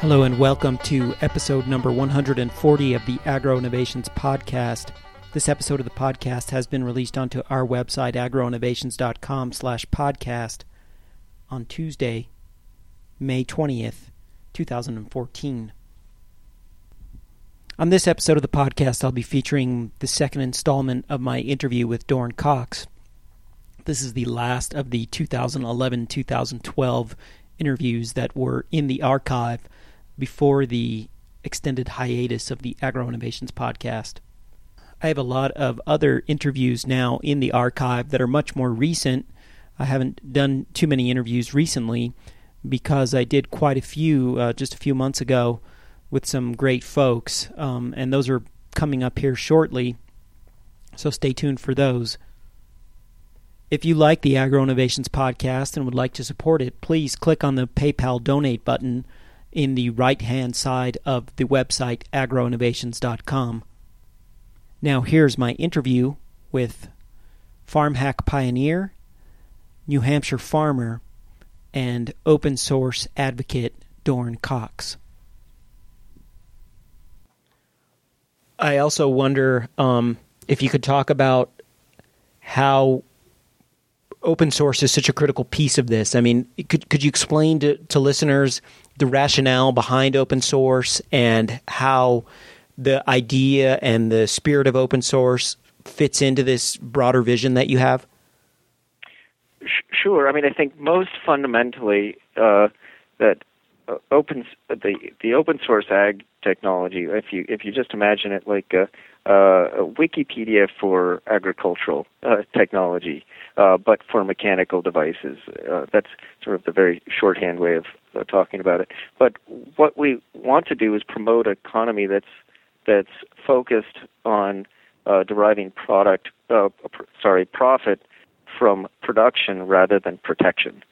Hello and welcome to episode number 140 of the Agro Innovations Podcast. This episode of the podcast has been released onto our website, agroinnovations.com slash podcast, on Tuesday, May 20th, 2014. On this episode of the podcast, I'll be featuring the second installment of my interview with Dorn Cox. This is the last of the 2011 2012 interviews that were in the archive before the extended hiatus of the Agro Innovations podcast. I have a lot of other interviews now in the archive that are much more recent. I haven't done too many interviews recently because I did quite a few uh, just a few months ago with some great folks, um, and those are coming up here shortly. So stay tuned for those. If you like the Agro Innovations podcast and would like to support it, please click on the PayPal donate button in the right hand side of the website agroinnovations.com. Now, here's my interview with farm hack pioneer, New Hampshire farmer, and open source advocate Dorn Cox. I also wonder um, if you could talk about how open source is such a critical piece of this. I mean, could could you explain to, to listeners the rationale behind open source and how the idea and the spirit of open source fits into this broader vision that you have? Sure. I mean, I think most fundamentally uh, that uh, open the the open source ag technology. If you if you just imagine it like a Wikipedia for agricultural uh, technology, uh, but for mechanical devices. Uh, that's sort of the very shorthand way of uh, talking about it. But what we want to do is promote an economy that's that's focused on uh, deriving product, uh, pr- sorry, profit from production rather than protection.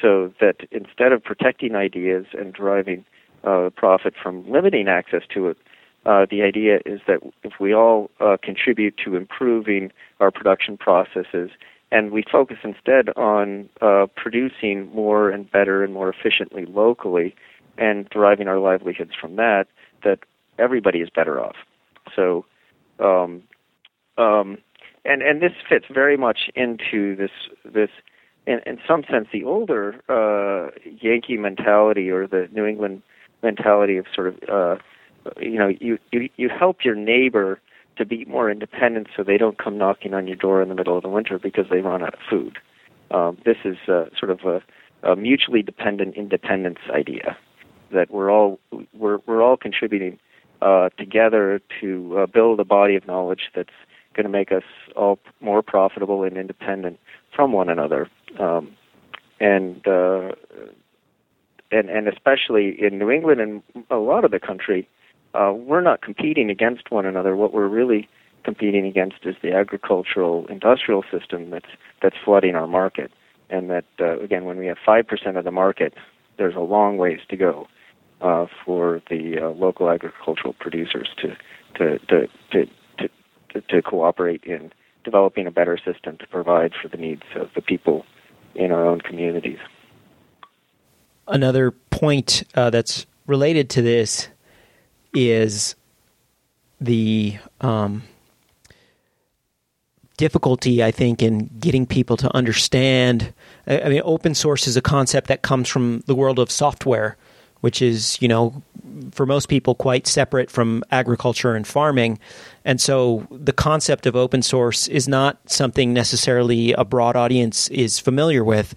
So that instead of protecting ideas and deriving uh, profit from limiting access to it, uh, the idea is that if we all uh, contribute to improving our production processes and we focus instead on uh, producing more and better and more efficiently locally and deriving our livelihoods from that, that everybody is better off. So, um, um, and and this fits very much into this this in, in some sense the older uh, Yankee mentality or the New England mentality of sort of uh, you know you, you you help your neighbor to be more independent so they don't come knocking on your door in the middle of the winter because they run out of food. Um, this is uh, sort of a, a mutually dependent independence idea that we're all we're we're all contributing uh, together to uh, build a body of knowledge that's going to make us all more profitable and independent from one another. Um, and uh, and and especially in New England and a lot of the country, uh, we're not competing against one another. What we're really competing against is the agricultural industrial system that's that's flooding our market. And that uh, again, when we have five percent of the market, there's a long ways to go uh, for the uh, local agricultural producers to to to, to to to to cooperate in developing a better system to provide for the needs of the people in our own communities. Another point uh, that's related to this is the um, difficulty, I think, in getting people to understand. I mean, open source is a concept that comes from the world of software, which is, you know, for most people quite separate from agriculture and farming. And so the concept of open source is not something necessarily a broad audience is familiar with.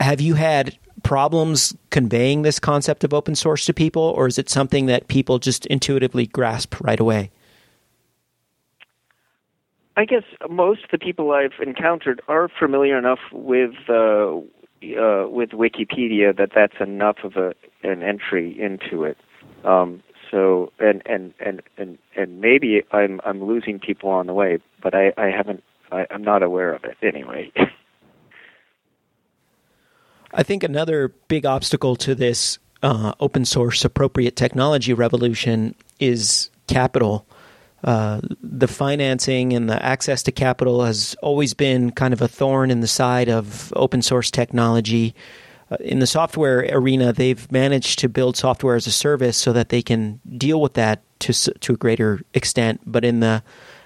Have you had problems conveying this concept of open source to people, or is it something that people just intuitively grasp right away? I guess most of the people I've encountered are familiar enough with uh, uh, with Wikipedia that that's enough of a an entry into it. Um, so and and and and and maybe I'm I'm losing people on the way, but I I haven't I, I'm not aware of it anyway. I think another big obstacle to this uh, open source appropriate technology revolution is capital. Uh, the financing and the access to capital has always been kind of a thorn in the side of open source technology. uh, in the software arena, they've managed to build software as a service so that they can deal with that to to a greater extent. But in the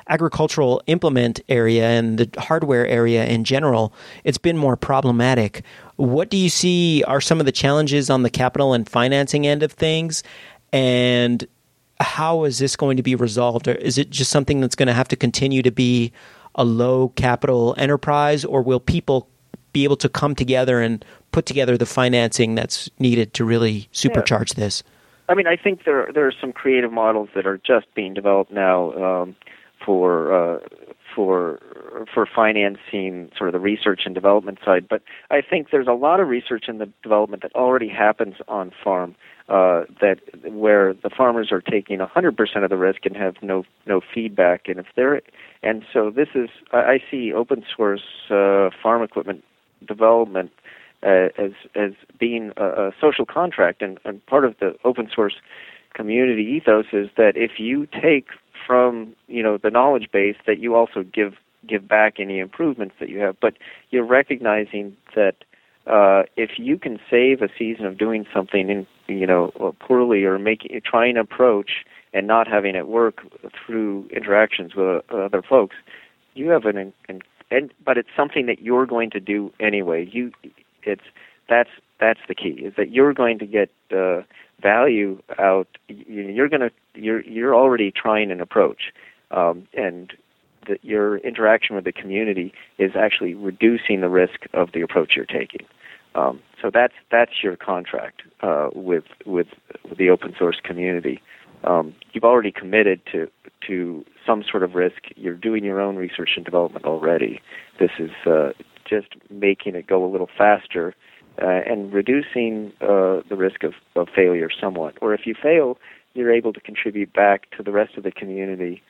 agricultural implement area and the hardware area in general, it's been more problematic. What do you see are some of the challenges on the capital and financing end of things? And how is this going to be resolved? Or is it just something that's going to have to continue to be a low capital enterprise, or will people be able to come together and put together the financing that's needed to really supercharge yeah. this? I mean, I think there there are some creative models that are just being developed now um, for uh, for for financing sort of the research and development side. But I think there's a lot of research and the development that already happens on farm uh, that where the farmers are taking 100% of the risk and have no no feedback. And if they're and so this is I, I see open source uh, farm equipment development uh, as as being a, a social contract and, and part of the open source community ethos is that if you take from you know the knowledge base that you also give give back any improvements that you have but you're recognizing that uh, if you can save a season of doing something in you know poorly or making trying an approach and not having it work through interactions with uh, other folks you have an, an and but it's something that you're going to do anyway. You it's that's that's the key is that you're going to get uh, value out you're going to you're you're already trying an approach um, and that your interaction with the community is actually reducing the risk of the approach you're taking. Um, so that's that's your contract uh, with with the open source community. Um, you've already committed to to some sort of risk. You're doing your own research and development already. This is uh, just making it go a little faster uh, and reducing uh, the risk of, of failure somewhat. Or if you fail, you're able to contribute back to the rest of the community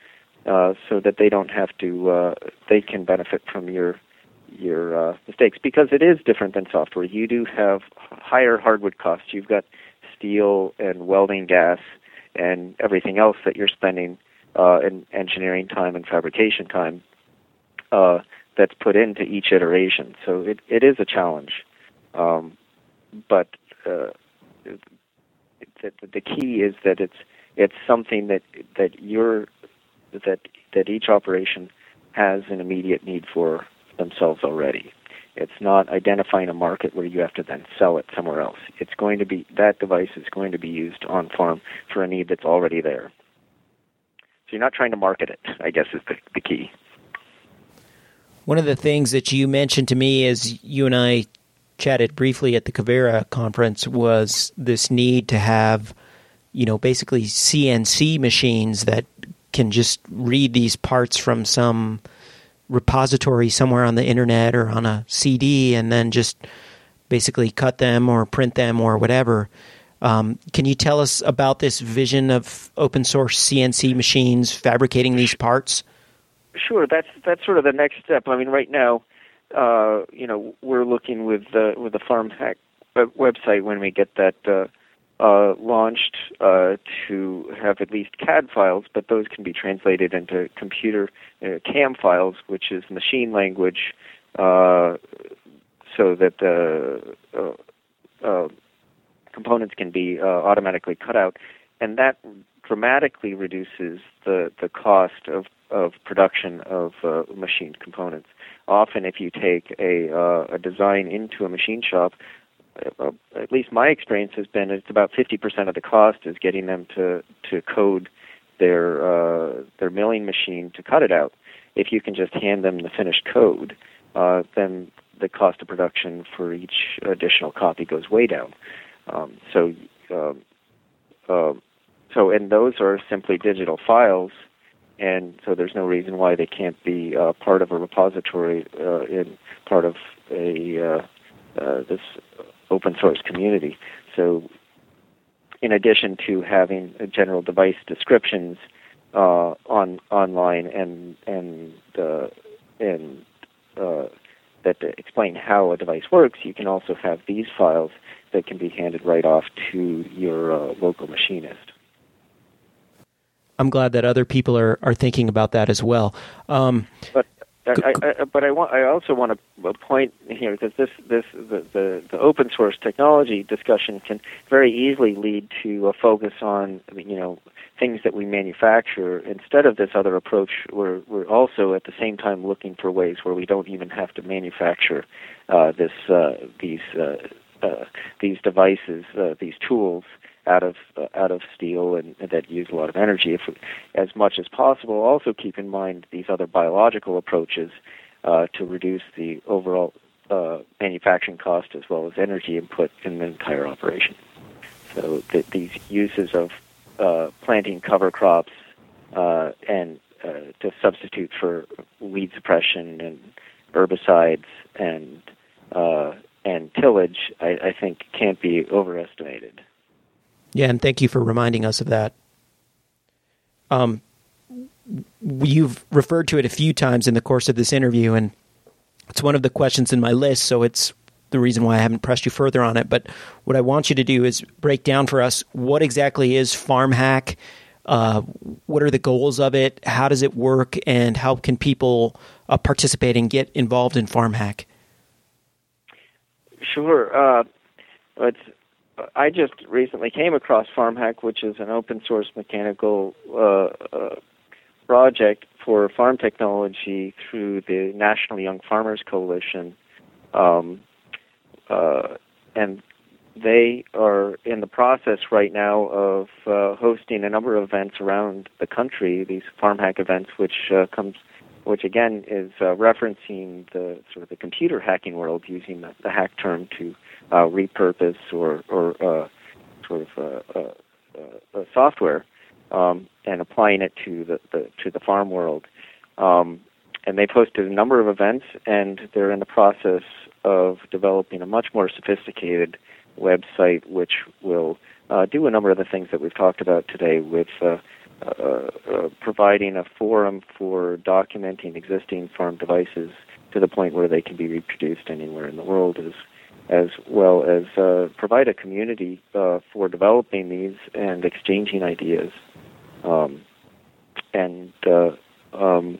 uh, so that they don't have to, uh, they can benefit from your your uh, mistakes because it is different than software. You do have higher hardwood costs. You've got steel and welding gas and everything else that you're spending uh, in engineering time and fabrication time uh, that's put into each iteration. So it, it is a challenge. Um, but uh, the, the key is that it's it's something that that you're that that each operation has an immediate need for themselves already. It's not identifying a market where you have to then sell it somewhere else. It's going to be that device is going to be used on farm for a need that's already there. So you're not trying to market it. I guess is the, the key. One of the things that you mentioned to me as you and I chatted briefly at the Cavera conference was this need to have, you know, basically CNC machines that can just read these parts from some repository somewhere on the internet or on a CD and then just basically cut them or print them or whatever. Um, can you tell us about this vision of open source CNC machines fabricating these parts? Sure, that's that's sort of the next step. I mean, right now, uh, you know, we're looking with the with the Farm Hack website when we get that uh, uh, launched uh, to have at least CAD files, but those can be translated into computer uh, CAM files, which is machine language, uh, so that the uh, uh, components can be automatically cut out, and that dramatically reduces the the cost of of production of uh, machine components. Often, if you take a a design into a machine shop, at least my experience has been it's about 50% of the cost is getting them to to code their uh, their milling machine to cut it out. If you can just hand them the finished code, uh, then the cost of production for each additional copy goes way down. Um, so, uh, so and those are simply digital files and so there's no reason why they can't be uh, part of a repository uh, in part of a uh, uh, this open source community. So, in addition to having general device descriptions uh, on online and and uh, and that explain how a device works, you can also have these files that can be handed right off to your local machinist. I'm glad that other people are, are thinking about that as well. Um, but I, I, but I want. I also want to point here because this this the, the the open source technology discussion can very easily lead to a focus on you know things that we manufacture instead of this other approach. We're we're also at the same time looking for ways where we don't even have to manufacture uh, this uh, these uh, uh, these devices, uh, these tools out of uh, out of steel and, and, that use a lot of energy. If as much as possible, also keep in mind these other biological approaches uh, to reduce the overall uh, manufacturing cost as well as energy input in the entire operation. So th- these uses of uh, planting cover crops and to substitute for weed suppression and herbicides and and tillage, I, I think can't be overestimated. Yeah, and thank you for reminding us of that. Um, you've referred to it a few times in the course of this interview, and it's one of the questions in my list, so it's the reason why I haven't pressed you further on it. But what I want you to do is break down for us what exactly is FarmHack, uh, what are the goals of it, how does it work, and how can people uh, participate and get involved in FarmHack? Sure. Uh, I just recently came across FarmHack, which is an open source mechanical uh, uh, project for farm technology through the National Young Farmers Coalition. Um, uh, and they are in the process right now of uh, hosting a number of events around the country, these FarmHack events, which uh, comes which again is uh, referencing the sort of the computer hacking world using the, the hack term to uh, repurpose or, or uh, sort of uh, uh, uh, software um, and applying it to the, the to the farm world. Um, and they posted a number of events, and they're in the process of developing a much more sophisticated website, which will do a number of the things that we've talked about today with providing a forum for documenting existing farm devices to the point where they can be reproduced anywhere in the world, as as well as uh, provide a community uh, for developing these and exchanging ideas. Um, and uh, um,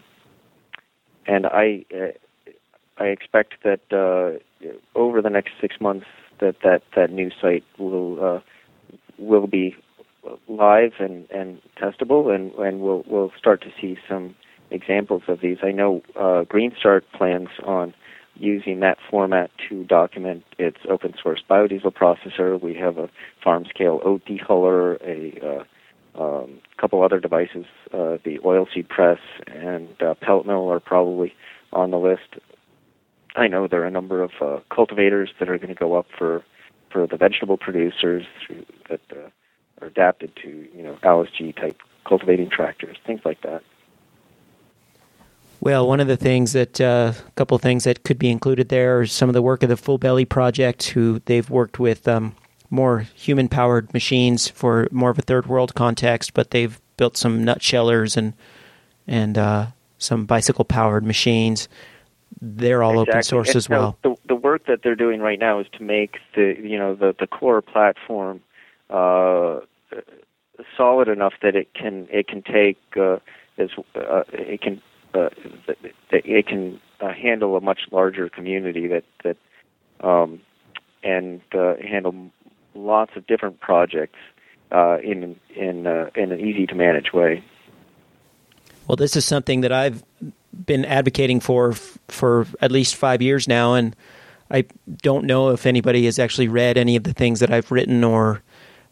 and I I expect that over the next six months that that, that new site will will be live and, and testable, and, and we'll we'll start to see some examples of these. I know uh, GreenStart plans on using that format to document its open source biodiesel processor. We have a farm scale oat dehuller, a uh, um, couple other devices, uh, the oilseed press and uh, pellet mill are probably on the list. I know there are a number of uh, cultivators that are going to go up for for the vegetable producers that uh, are adapted to you know Allis G type cultivating tractors, things like that. Well, one of the things that uh, a couple of things that could be included there is some of the work of the Full Belly Project, who they've worked with um, more human powered machines for more of a third world context, but they've built some nutshellers and and uh, some bicycle powered machines. They're all exactly. open source and as well. The, the work that they're doing right now is to make the you know the the core platform uh, solid enough that it can it can take uh, as uh, it can uh, it can uh, handle a much larger community that that um, and uh, handle lots of different projects uh, in in uh, in an easy to manage way. Well, this is something that I've been advocating for for at least five years now, and I don't know if anybody has actually read any of the things that I've written or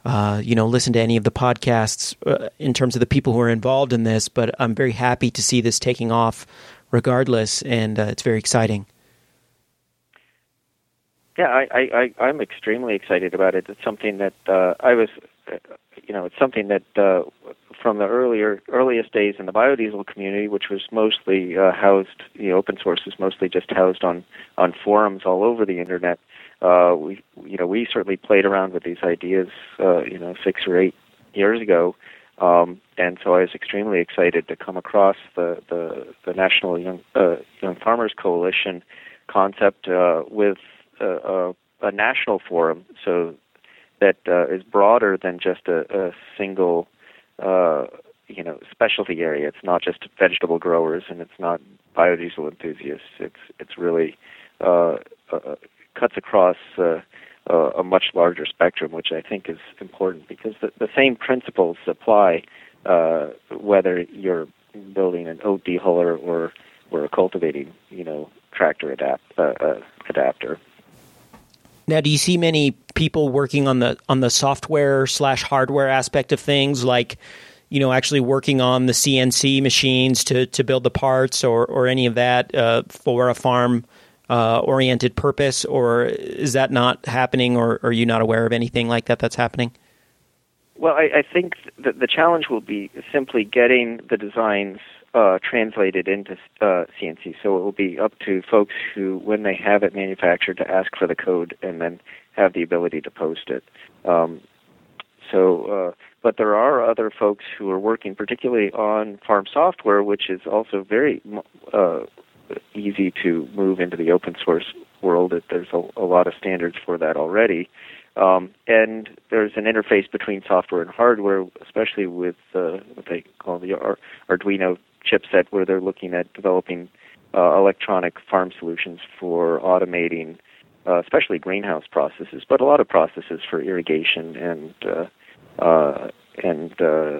uh, you know, listen to any of the podcasts uh, in terms of the people who are involved in this, but I'm very happy to see this taking off regardless, and uh, it's very exciting. Yeah, I, I, I'm extremely excited about it. It's something that uh, I was, you know, it's something that uh, from the earlier earliest days in the biodiesel community, which was mostly uh, housed, the open source was mostly just housed on on forums all over the internet uh, we you know we certainly played around with these ideas uh, you know six or eight years ago, um, and so I was extremely excited to come across the the, the National Young uh, Young Farmers Coalition concept uh, with a, a, a national forum, so that uh, is broader than just a, a single uh, you know specialty area. It's not just vegetable growers, and it's not biodiesel enthusiasts. It's it's really uh, uh, cuts across uh, a much larger spectrum, which I think is important because the, the same principles apply uh, whether you're building an oat dehuller or or a cultivating, you know, tractor adapt uh, uh, adapter. Now, do you see many people working on the on the software slash hardware aspect of things, like you know, actually working on the CNC machines to to build the parts or or any of that uh, for a farm uh, oriented purpose, or is that not happening, or, are you not aware of anything like that that's happening? Well, I, I think that the challenge will be simply getting the designs uh, translated into uh, CNC. So it will be up to folks who, when they have it manufactured, to ask for the code and then have the ability to post it. Um, so, uh, but there are other folks who are working particularly on farm software, which is also very uh, easy to move into the open source world. There's a, a lot of standards for that already. Um, and there's an interface between software and hardware, especially with uh, what they call the Arduino chipset where they're looking at developing uh, electronic farm solutions for automating, uh, especially greenhouse processes, but a lot of processes for irrigation and uh, uh, and uh,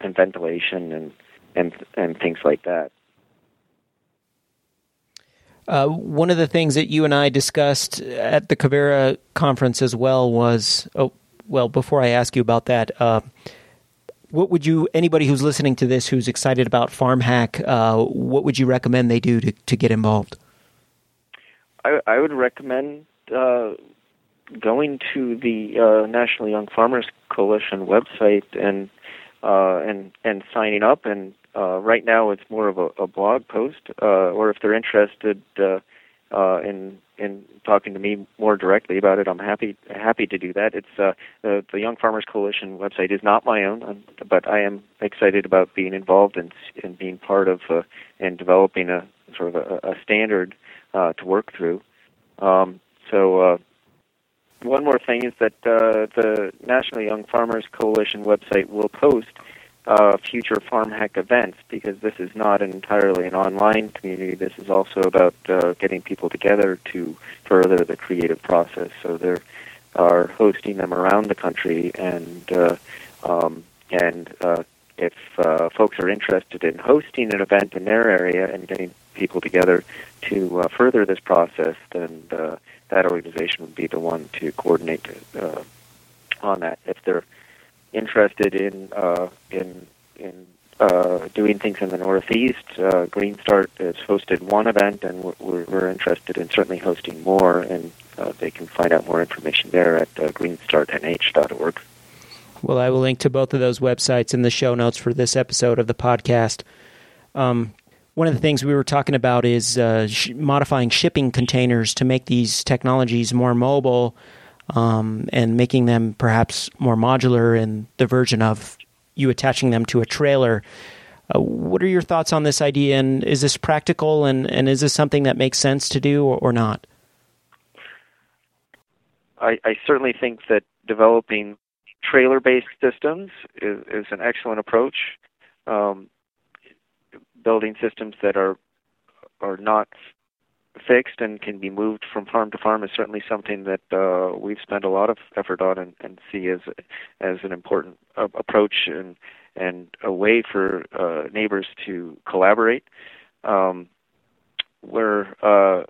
and ventilation and and and things like that. Uh, one of the things that you and I discussed at the Kavera conference as well was, oh, well, before I ask you about that, uh, what would you anybody who's listening to this who's excited about FarmHack, uh, what would you recommend they do to, to get involved? I, I would recommend uh, going to the uh, National Young Farmers Coalition website and uh, and and signing up. And uh, right now, it's more of a, a blog post, uh, or if they're interested in in talking to me more directly about it, I'm happy happy to do that. It's uh, the, the Young Farmers Coalition website is not my own, um, but I am excited about being involved and and being part of uh, and developing a sort of a, a standard uh, to work through. Um, so. Uh, one more thing is that uh, the National Young Farmers Coalition website will post uh, future farm hack events because this is not entirely an online community. This is also about uh, getting people together to further the creative process. So they are hosting them around the country, and uh, um, and uh, if uh, folks are interested in hosting an event in their area and getting people together to uh, further this process, then that organization would be the one to coordinate on that. If they're interested in uh, in in uh, doing things in the Northeast. Uh, Green Start has hosted one event, and we're, we're interested in certainly hosting more. And uh, they can find out more information there at uh, greenstartnh.org. Well, I will link to both of those websites in the show notes for this episode of the podcast. Um, one of the things we were talking about is uh, sh- modifying shipping containers to make these technologies more mobile um, and making them perhaps more modular in the version of you attaching them to a trailer. Uh, what are your thoughts on this idea, and is this practical, and, and is this something that makes sense to do or, or not? I, I, certainly think that developing trailer-based systems is, is an excellent approach. Um, building systems that are are not fixed and can be moved from farm to farm is certainly something that uh, we've spent a lot of effort on and, and see as as an important uh, approach and and a way for uh, neighbors to collaborate. Um, where uh,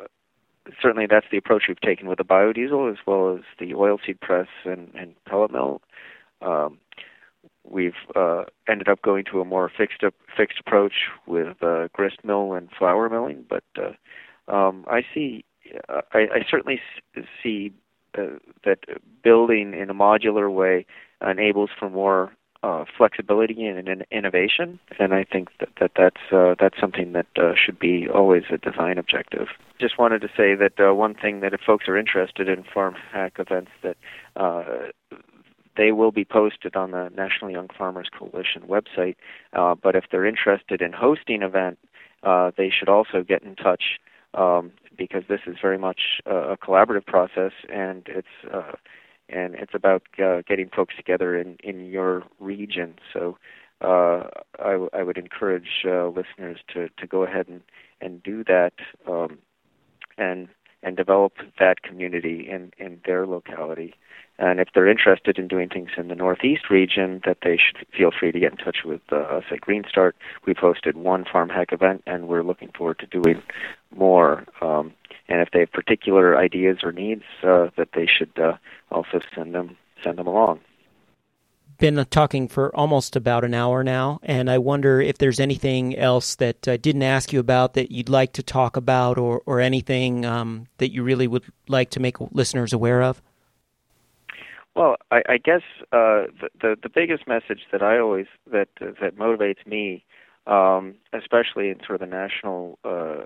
certainly that's the approach we've taken with the biodiesel as well as the oilseed press and, and pellet mill. Um, we've uh, ended up going to a more fixed up, fixed approach with uh, grist mill and flour milling, but uh, um, I see, I, I certainly see uh, that building in a modular way enables for more uh, flexibility and, and, innovation, and I think that, that that's uh, that's something that uh, should be always a design objective. Just wanted to say that uh, one thing that if folks are interested in farm hack events, that uh, they will be posted on the National Young Farmers Coalition website. Uh, but if they're interested in hosting an event, they should also get in touch um, because this is very much a collaborative process, and it's uh, and it's about uh, getting folks together in in your region. So uh, I, I would encourage uh, listeners to, to go ahead and, and do that um, and and develop that community in, in their locality. And if they're interested in doing things in the Northeast region, that they should feel free to get in touch with uh, us at Green Start. We've hosted one Farm Hack event, and we're looking forward to doing more. Um, and if they have particular ideas or needs, uh, that they should uh, also send them send them along been talking for almost about an hour now, and I wonder if there's anything else that I didn't ask you about that you'd like to talk about, or or anything um, that you really would like to make listeners aware of. Well, I, I guess uh, the, the, the biggest message that I always that uh, that motivates me, um, especially in sort of the national uh,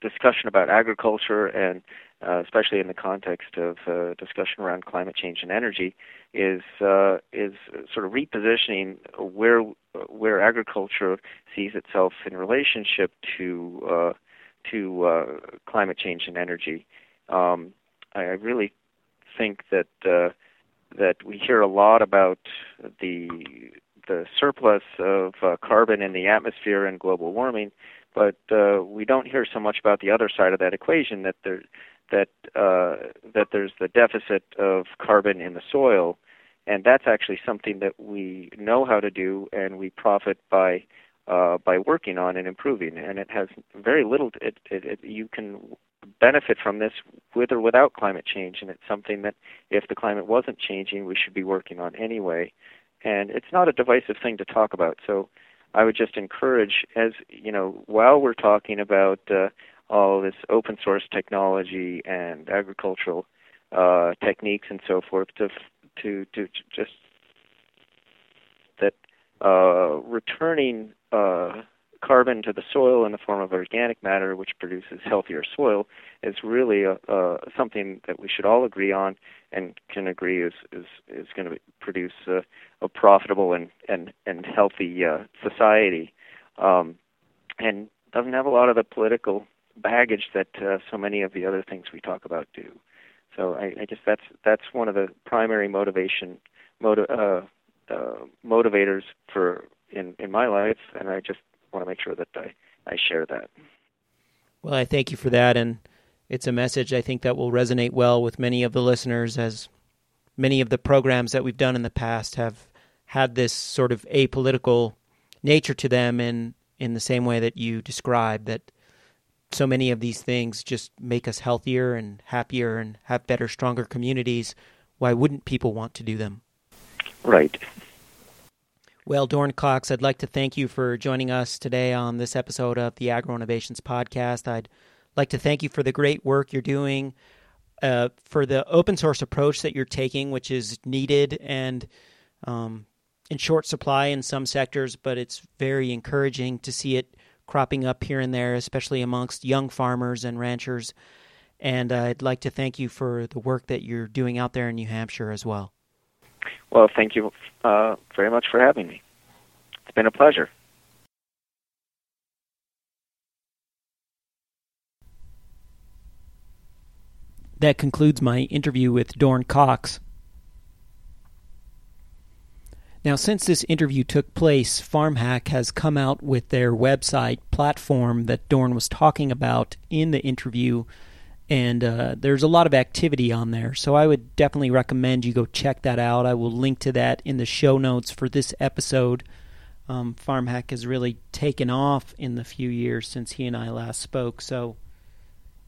discussion about agriculture and uh, especially in the context of uh, discussion around climate change and energy, is uh, is sort of repositioning where where agriculture sees itself in relationship to uh, to uh, climate change and energy. Um, I really think that uh, that we hear a lot about the the surplus of uh, carbon in the atmosphere and global warming, but uh, we don't hear so much about the other side of that equation that there that uh, that there's the deficit of carbon in the soil, and that's actually something that we know how to do, and we profit by uh, by working on and improving. And it has very little. It, it, it, you can benefit from this with or without climate change, and it's something that if the climate wasn't changing, we should be working on anyway. And it's not a divisive thing to talk about. So I would just encourage, as you know, while we're talking about uh, all this open source technology and agricultural uh, techniques and so forth to to to just that uh, returning uh, carbon to the soil in the form of organic matter, which produces healthier soil, is really a, uh, something that we should all agree on and can agree is is, is going to produce a, a profitable and and and healthy uh, society, um, and doesn't have a lot of the political baggage that uh, so many of the other things we talk about do. So I, I guess that's that's one of the primary motivation motiv- uh, uh, motivators for in in my life, and I just want to make sure that I I share that. Well, I thank you for that, and it's a message I think that will resonate well with many of the listeners, as many of the programs that we've done in the past have had this sort of apolitical nature to them, and in the same way that you described that so many of these things just make us healthier and happier and have better, stronger communities. Why wouldn't people want to do them? Right. Well, Dorn Cox, I'd like to thank you for joining us today on this episode of the Agro Innovations Podcast. I'd like to thank you for the great work you're doing, uh, for the open source approach that you're taking, which is needed and um, in short supply in some sectors, but it's very encouraging to see it cropping up here and there, especially amongst young farmers and ranchers. And uh, I'd like to thank you for the work that you're doing out there in New Hampshire as well. Well, thank you uh, very much for having me. It's been a pleasure. That concludes my interview with Dorn Cox. Now, since this interview took place, FarmHack has come out with their website platform that Dorn was talking about in the interview, and uh, there's a lot of activity on there. So I would definitely recommend you go check that out. I will link to that in the show notes for this episode. Um, FarmHack has really taken off in the few years since he and I last spoke. So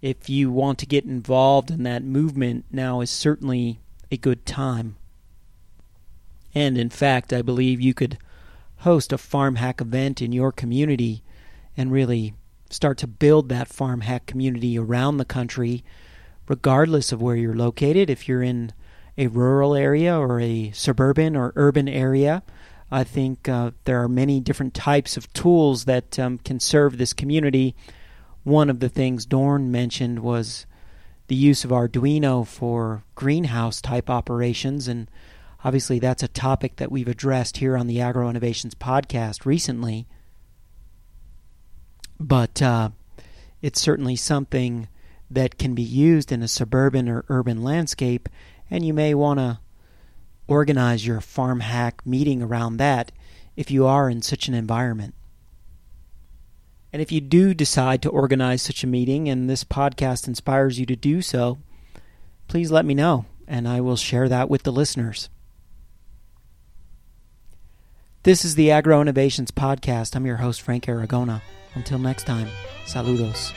if you want to get involved in that movement, now is certainly a good time. And in fact, I believe you could host a farm hack event in your community and really start to build that farm hack community around the country, regardless of where you're located. If you're in a rural area or a suburban or urban area, I think uh, there are many different types of tools that um, can serve this community. One of the things Dorn mentioned was the use of Arduino for greenhouse type operations, and Obviously, that's a topic that we've addressed here on the Agro Innovations podcast recently. But uh, it's certainly something that can be used in a suburban or urban landscape, and you may want to organize your farm hack meeting around that if you are in such an environment. And if you do decide to organize such a meeting and this podcast inspires you to do so, please let me know and I will share that with the listeners. This is the Agro Innovations Podcast. I'm your host, Frank Aragona. Until next time, saludos.